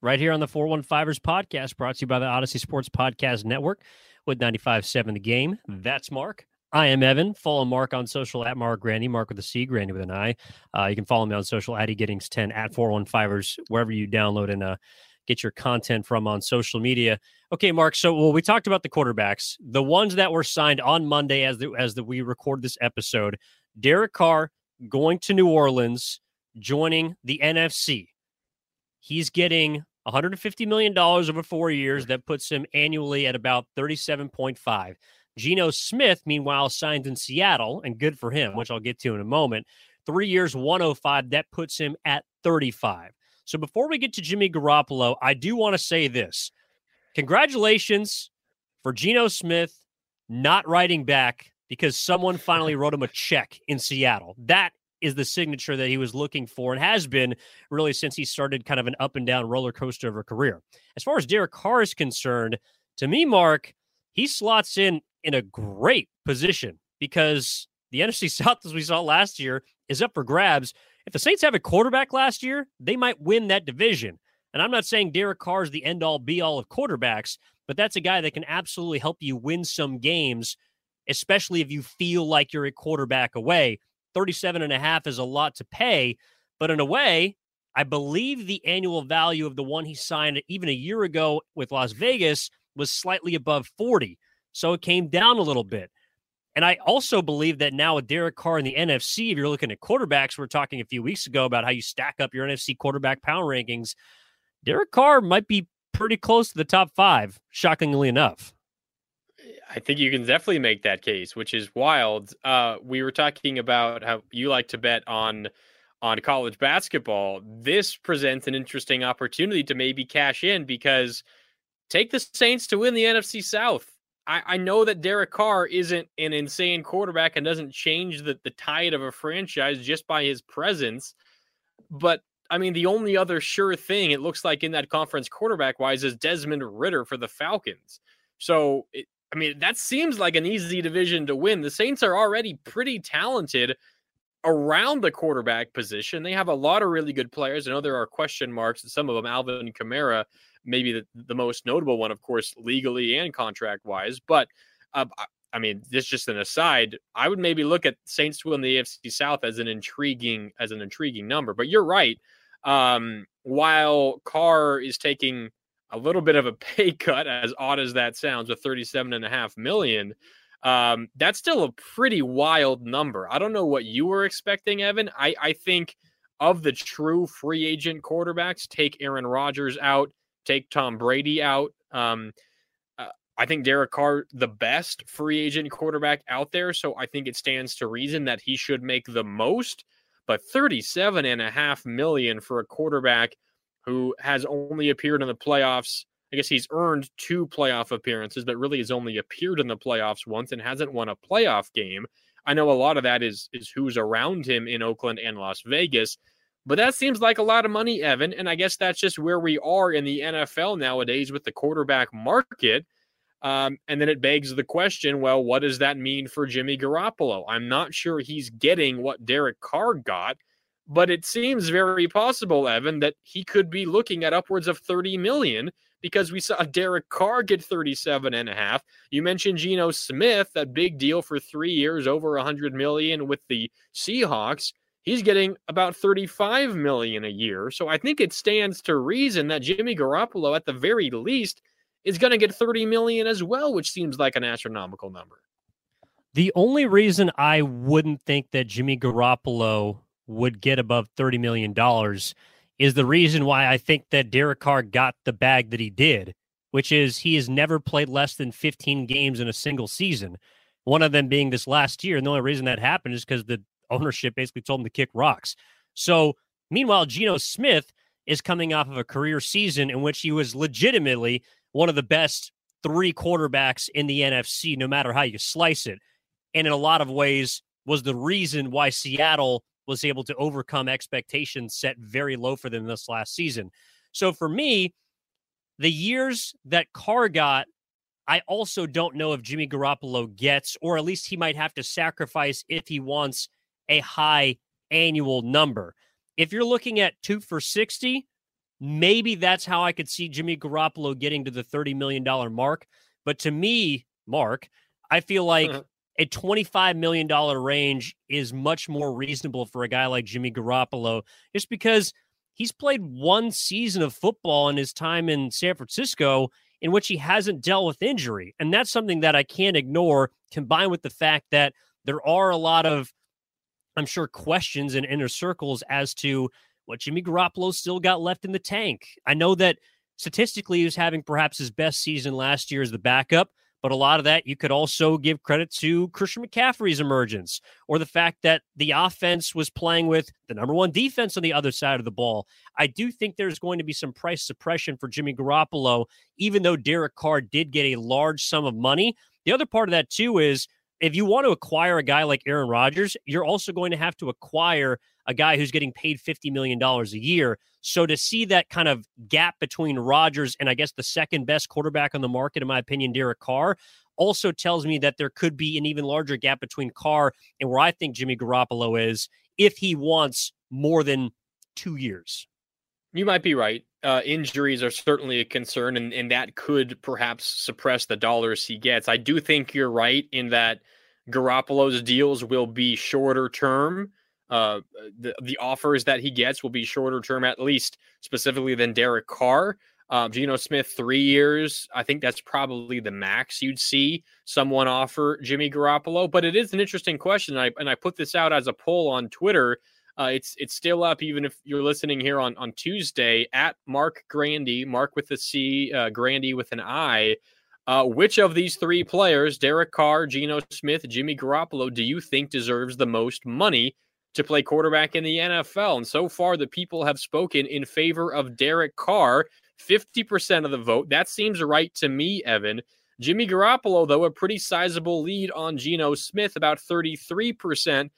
Right here on the 415ers podcast, brought to you by the Odyssey Sports Podcast Network with 95.7 The Game. That's Mark. I am Evan. Follow Mark on social at Marc Grandi, Marc with a C, Grandi with an I. Uh, you can follow me on social at eGiddings10 at 415ers, wherever you download and uh, get your content from on social media. Okay, Mark. So, well, we talked about the quarterbacks, the ones that were signed on Monday as the, as the, we record this episode. Derek Carr going to New Orleans, joining the NFC. He's getting 150 million dollars over four years. That puts him annually at about 37.5. Geno Smith, meanwhile, signed in Seattle, and good for him, which I'll get to in a moment. Three years, 105. That puts him at 35. So before we get to Jimmy Garoppolo, I do want to say this: congratulations for Geno Smith not writing back because someone finally wrote him a check in Seattle. That is the signature that he was looking for and has been really since he started kind of an up and down roller coaster of a career. As far as Derek Carr is concerned, to me, Mark, he slots in in a great position because the NFC South, as we saw last year, is up for grabs. If the Saints have a quarterback last year, they might win that division. And I'm not saying Derek Carr is the end all be all of quarterbacks, but that's a guy that can absolutely help you win some games, especially if you feel like you're a quarterback away. 37 and a half is a lot to pay, but in a way, I believe the annual value of the one he signed even a year ago with Las Vegas was slightly above 40. So it came down a little bit. And I also believe that now with Derek Carr in the NFC, if you're looking at quarterbacks, we are talking a few weeks ago about how you stack up your NFC quarterback power rankings. Derek Carr might be pretty close to the top five, shockingly enough. I think you can definitely make that case, which is wild. Uh, we were talking about how you like to bet on on college basketball. This presents an interesting opportunity to maybe cash in because take the Saints to win the NFC South. I, I know that Derek Carr isn't an insane quarterback and doesn't change the, the tide of a franchise just by his presence. But I mean, the only other sure thing it looks like in that conference quarterback wise is Desmond Ridder for the Falcons. So it, I mean, that seems like an easy division to win. The Saints are already pretty talented around the quarterback position. They have a lot of really good players. I know there are question marks, and some of them, Alvin Kamara, maybe the, the most notable one, of course, legally and contract wise. But uh, I mean, this just an aside. I would maybe look at Saints to win the AFC South as an intriguing as an intriguing number. But you're right. Um, while Carr is taking a little bit of a pay cut, as odd as that sounds, with 37 and a half million. Um, that's still a pretty wild number. I don't know what you were expecting, Evan. I, I think of the true free agent quarterbacks, take Aaron Rodgers out, take Tom Brady out. Um, uh, I think Derek Carr, the best free agent quarterback out there. So I think it stands to reason that he should make the most. But 37 and a half million for a quarterback who has only appeared in the playoffs. I guess he's earned two playoff appearances, but really has only appeared in the playoffs once and hasn't won a playoff game. I know a lot of that is is who's around him in Oakland and Las Vegas, But that seems like a lot of money, Evan. And I guess that's just where we are in the NFL nowadays with the quarterback market. Um, and then it begs the question well, what does that mean for Jimmy Garoppolo? I'm not sure he's getting what Derek Carr got, but it seems very possible, Evan, that he could be looking at upwards of 30 million because we saw Derek Carr get 37 and a half. You mentioned Geno Smith, that big deal for three years, over 100 million with the Seahawks. He's getting about 35 million a year. So I think it stands to reason that Jimmy Garoppolo, at the very least, is going to get 30 million as well, which seems like an astronomical number. The only reason I wouldn't think that Jimmy Garoppolo would get above $30 million is the reason why I think that Derek Carr got the bag that he did, which is he has never played less than 15 games in a single season. One of them being this last year. And the only reason that happened is because the ownership basically told him to kick rocks. So, meanwhile, Geno Smith is coming off of a career season in which he was legitimately one of the best three quarterbacks in the NFC, no matter how you slice it. And in a lot of ways, was the reason why Seattle was able to overcome expectations set very low for them this last season. So for me, the years that Carr got, I also don't know if Jimmy Garoppolo gets, or at least he might have to sacrifice if he wants a high annual number. If you're looking at two for 60, Maybe that's how I could see Jimmy Garoppolo getting to the $30 million mark. But to me, Mark, I feel like uh-huh. A $25 million range is much more reasonable for a guy like Jimmy Garoppolo, just because he's played one season of football in his time in San Francisco in which he hasn't dealt with injury. And that's something that I can't ignore, combined with the fact that there are a lot of, I'm sure, questions in inner circles as to what Jimmy Garoppolo still got left in the tank. I know that statistically he was having perhaps his best season last year as the backup, but a lot of that you could also give credit to Christian McCaffrey's emergence or the fact that the offense was playing with the number one defense on the other side of the ball. I do think there's going to be some price suppression for Jimmy Garoppolo, even though Derek Carr did get a large sum of money. The other part of that, too, is if you want to acquire a guy like Aaron Rodgers, you're also going to have to acquire a guy who's getting paid $50 million a year. So to see that kind of gap between Rodgers and I guess the second best quarterback on the market, in my opinion, Derek Carr, also tells me that there could be an even larger gap between Carr and where I think Jimmy Garoppolo is if he wants more than two years. You might be right. Uh, injuries are certainly a concern, and, and that could perhaps suppress the dollars he gets. I do think you're right in that Garoppolo's deals will be shorter term uh, the the offers that he gets will be shorter term, at least specifically than Derek Carr. Um, Geno Smith, three years. I think that's probably the max you'd see someone offer Jimmy Garoppolo. But it is an interesting question. And I, and I put this out as a poll on Twitter. Uh, it's it's still up, even if you're listening here on, on Tuesday at Marc Grandi, Marc with a C, uh, Grandi with an I. Uh, which of these three players, Derek Carr, Geno Smith, Jimmy Garoppolo, do you think deserves the most money to play quarterback in the NFL. And so far, the people have spoken in favor of Derek Carr, 50% of the vote. That seems right to me, Evan. Jimmy Garoppolo, though, a pretty sizable lead on Geno Smith, about 33%,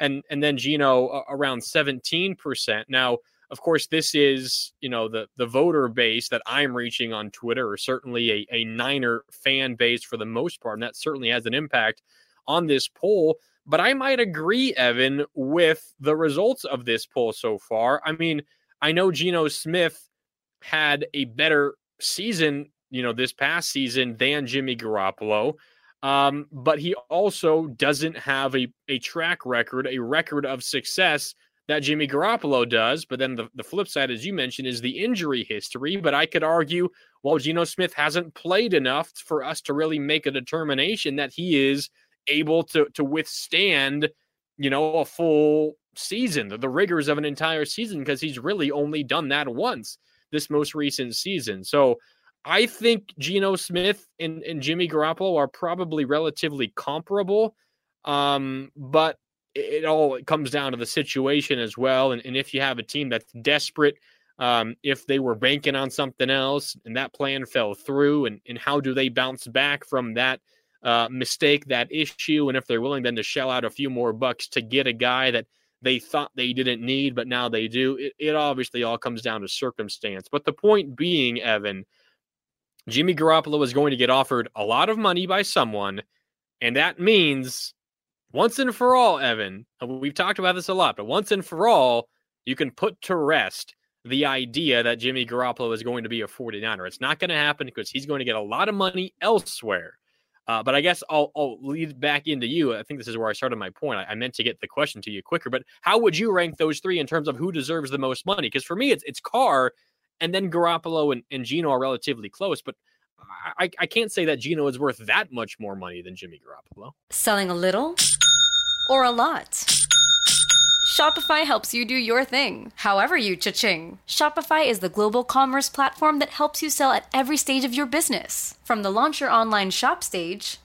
and, and then Geno uh, around 17%. Now, of course, this is, you know, the, the voter base that I'm reaching on Twitter, or certainly a, a Niner fan base for the most part. And that certainly has an impact on this poll. But I might agree, Evan, with the results of this poll so far. I mean, I know Geno Smith had a better season, you know, this past season than Jimmy Garoppolo. Um, but he also doesn't have a, a track record, a record of success that Jimmy Garoppolo does. But then the, the flip side, as you mentioned, is the injury history. But I could argue, well, Geno Smith hasn't played enough for us to really make a determination that he is able to to withstand, you know, a full season, the, the rigors of an entire season, because he's really only done that once this most recent season. So I think Geno Smith and, and Jimmy Garoppolo are probably relatively comparable. Um, but it, it all comes down to the situation as well. And, and if you have a team that's desperate, um, if they were banking on something else and that plan fell through, and, and how do they bounce back from that uh, mistake, that issue, and if they're willing then to shell out a few more bucks to get a guy that they thought they didn't need, but now they do. It, it obviously all comes down to circumstance. But the point being, Evan, Jimmy Garoppolo is going to get offered a lot of money by someone, and that means once and for all, Evan, we've talked about this a lot, but once and for all, you can put to rest the idea that Jimmy Garoppolo is going to be a 49er. It's not going to happen because he's going to get a lot of money elsewhere. Uh, but I guess I'll, I'll, lead back into you. I think this is where I started my point. I, I, meant to get the question to you quicker, but how would you rank those three in terms of who deserves the most money? Because for me, it's it's Carr, and then Garoppolo and, and Geno are relatively close. But I, I can't say that Geno is worth that much more money than Jimmy Garoppolo. Selling a little or a lot. Shopify helps you do your thing, however you cha-ching. Shopify is the global commerce platform that helps you sell at every stage of your business. From the launch your online shop stage,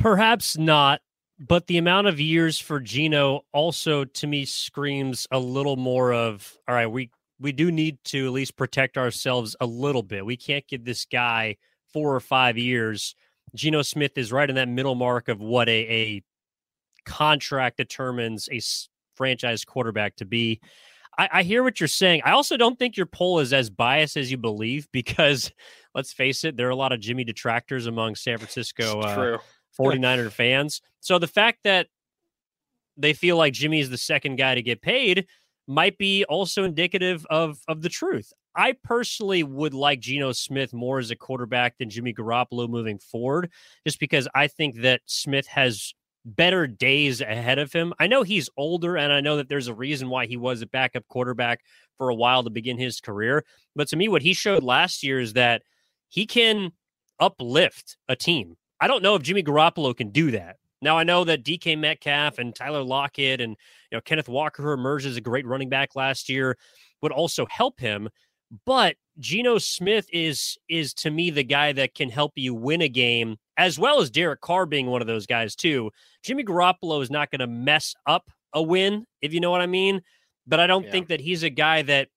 Perhaps not, but the amount of years for Geno also to me screams a little more of all right, we we do need to at least protect ourselves a little bit. We can't give this guy four or five years. Geno Smith is right in that middle mark of what a, a contract determines a franchise quarterback to be. I, I hear what you're saying. I also don't think your poll is as biased as you believe because let's face it, there are a lot of Jimmy detractors among San Francisco uh, True. 49er fans. So the fact that they feel like Jimmy is the second guy to get paid might be also indicative of of the truth. I personally would like Geno Smith more as a quarterback than Jimmy Garoppolo moving forward, just because I think that Smith has better days ahead of him. I know he's older, and I know that there's a reason why he was a backup quarterback for a while to begin his career. But to me, what he showed last year is that he can uplift a team. I don't know if Jimmy Garoppolo can do that. Now I know that DK Metcalf and Tyler Lockett and you know Kenneth Walker, who emerged as a great running back last year, would also help him. But Geno Smith is is to me the guy that can help you win a game, as well as Derek Carr being one of those guys too. Jimmy Garoppolo is not going to mess up a win, if you know what I mean. But I don't Yeah. think that he's a guy that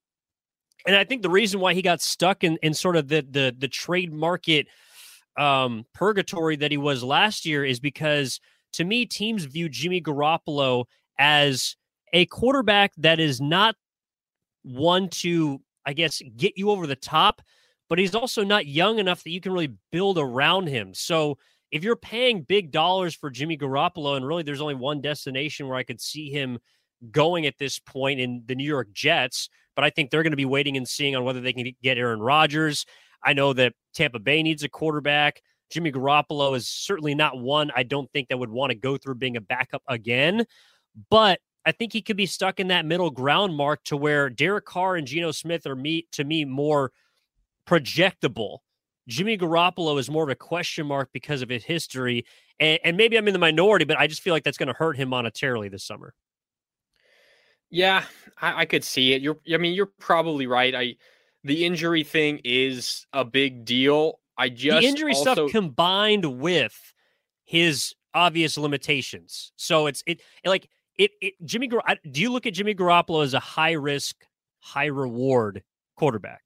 and I think the reason why he got stuck in, in sort of the the the trade market um purgatory that he was last year is because to me teams view Jimmy Garoppolo as a quarterback that is not one to I guess get you over the top, but he's also not young enough that you can really build around him. So if you're paying big dollars for Jimmy Garoppolo and really there's only one destination where I could see him going at this point in the New York Jets, but I think they're going to be waiting and seeing on whether they can get Aaron Rodgers. I know that Tampa Bay needs a quarterback. Jimmy Garoppolo is certainly not one I don't think that would want to go through being a backup again, but I think he could be stuck in that middle ground mark to where Derek Carr and Geno Smith are me to me more projectable. Jimmy Garoppolo is more of a question mark because of his history, and, and maybe I'm in the minority, but I just feel like that's going to hurt him monetarily this summer. Yeah, I, I could see it. You're, I mean, you're probably right. I, the injury thing is a big deal. I just the injury also, stuff combined with his obvious limitations. So it's it like it. it Jimmy, do you look at Jimmy Garoppolo as a high risk, high reward quarterback?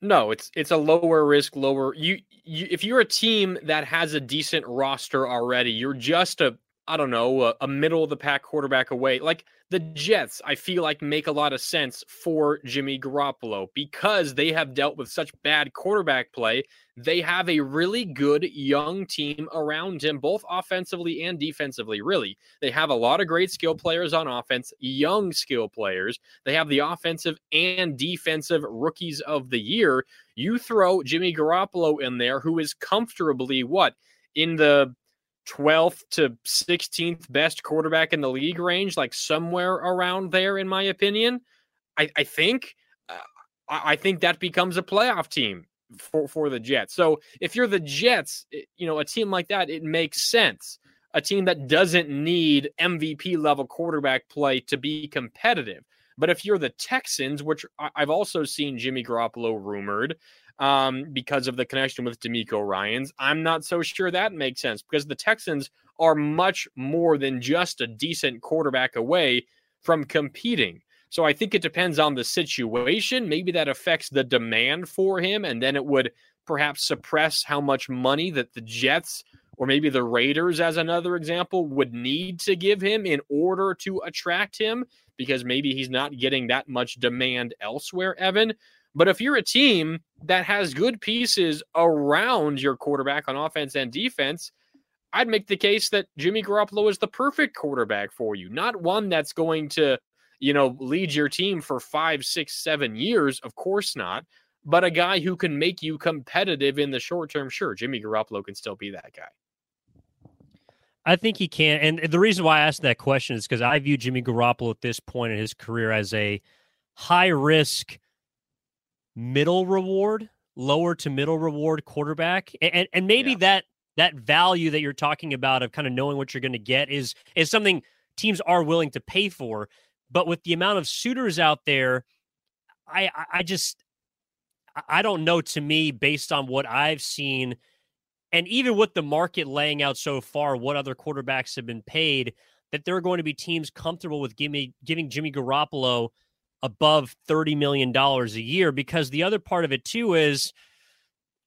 No, it's it's a lower risk, lower you, you if you're a team that has a decent roster already, you're just a I don't know, a, a middle of the pack quarterback away. Like the Jets, I feel like make a lot of sense for Jimmy Garoppolo because they have dealt with such bad quarterback play. They have a really good young team around him, both offensively and defensively. Really, they have a lot of great skill players on offense, young skill players. They have the offensive and defensive rookies of the year. You throw Jimmy Garoppolo in there, who is comfortably what? In the 12th to 16th best quarterback in the league range, like somewhere around there, in my opinion. I, I think uh, I, think that becomes a playoff team for, for the Jets. So if you're the Jets, you know, a team like that, it makes sense. A team that doesn't need MVP level quarterback play to be competitive. But if you're the Texans, which I've also seen Jimmy Garoppolo rumored, um, because of the connection with DeMeco Ryans. I'm not so sure that makes sense because the Texans are much more than just a decent quarterback away from competing. So I think it depends on the situation. Maybe that affects the demand for him, and then it would perhaps suppress how much money that the Jets or maybe the Raiders, as another example, would need to give him in order to attract him because maybe he's not getting that much demand elsewhere, Evan. But if you're a team that has good pieces around your quarterback on offense and defense, I'd make the case that Jimmy Garoppolo is the perfect quarterback for you, not one that's going to, you know, lead your team for five, six, seven years. Of course not. But a guy who can make you competitive in the short term. Sure, Jimmy Garoppolo can still be that guy. I think he can. And the reason why I asked that question is because I view Jimmy Garoppolo at this point in his career as a high risk middle reward, lower to middle reward quarterback, and and maybe yeah. that that value that you're talking about of kind of knowing what you're going to get is is something teams are willing to pay for. But with the amount of suitors out there, I I just I don't know. To me, based on what I've seen, and even with the market laying out so far, what other quarterbacks have been paid, that there are going to be teams comfortable with giving giving Jimmy Garoppolo above $30 million a year because the other part of it too is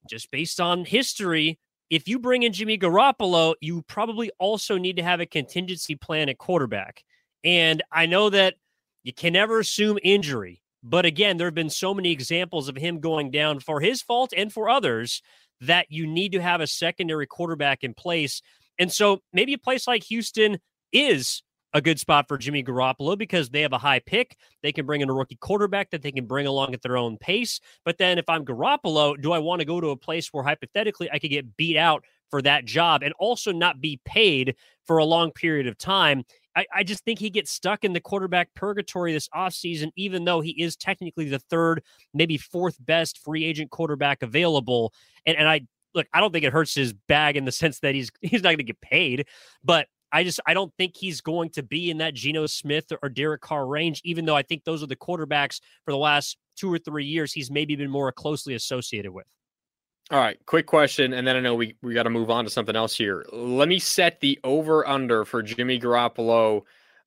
just based on history if you bring in Jimmy Garoppolo you probably also need to have a contingency plan at quarterback. And I know that you can never assume injury but again there have been so many examples of him going down for his fault and for others that you need to have a secondary quarterback in place. And so maybe a place like Houston is a good spot for Jimmy Garoppolo because they have a high pick. They can bring in a rookie quarterback that they can bring along at their own pace. But then if I'm Garoppolo, do I want to go to a place where hypothetically I could get beat out for that job and also not be paid for a long period of time? I, I just think he gets stuck in the quarterback purgatory this offseason, even though he is technically the third, maybe fourth best free agent quarterback available. And, and I look, I don't think it hurts his bag in the sense that he's he's not going to get paid, but I just I don't think he's going to be in that Geno Smith or, Derek Carr range, even though I think those are the quarterbacks for the last two or three years he's maybe been more closely associated with. All right, quick question, and then I know we, we got to move on to something else here. Let me set the over under for Jimmy Garoppolo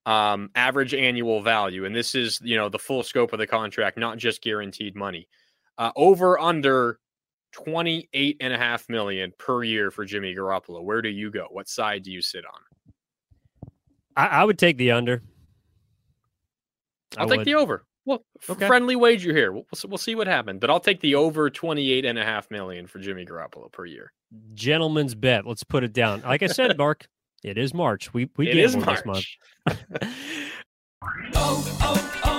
um, average annual value, and this is you know the full scope of the contract, not just guaranteed money. Uh, over under 28 and a half million per year for Jimmy Garoppolo. Where do you go? What side do you sit on? I, I would take the under. I'll I take would. the over. Well, okay. friendly wager here. We'll, we'll see what happens, but I'll take the over 28 and a half million for Jimmy Garoppolo per year. Gentleman's bet. Let's put it down. Like I said, Mark, it is March. We we it is March. this month. oh, oh, oh, O'Reilly.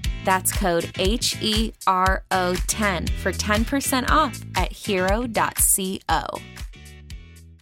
That's code H E R O 10 for 10% off at hero.co.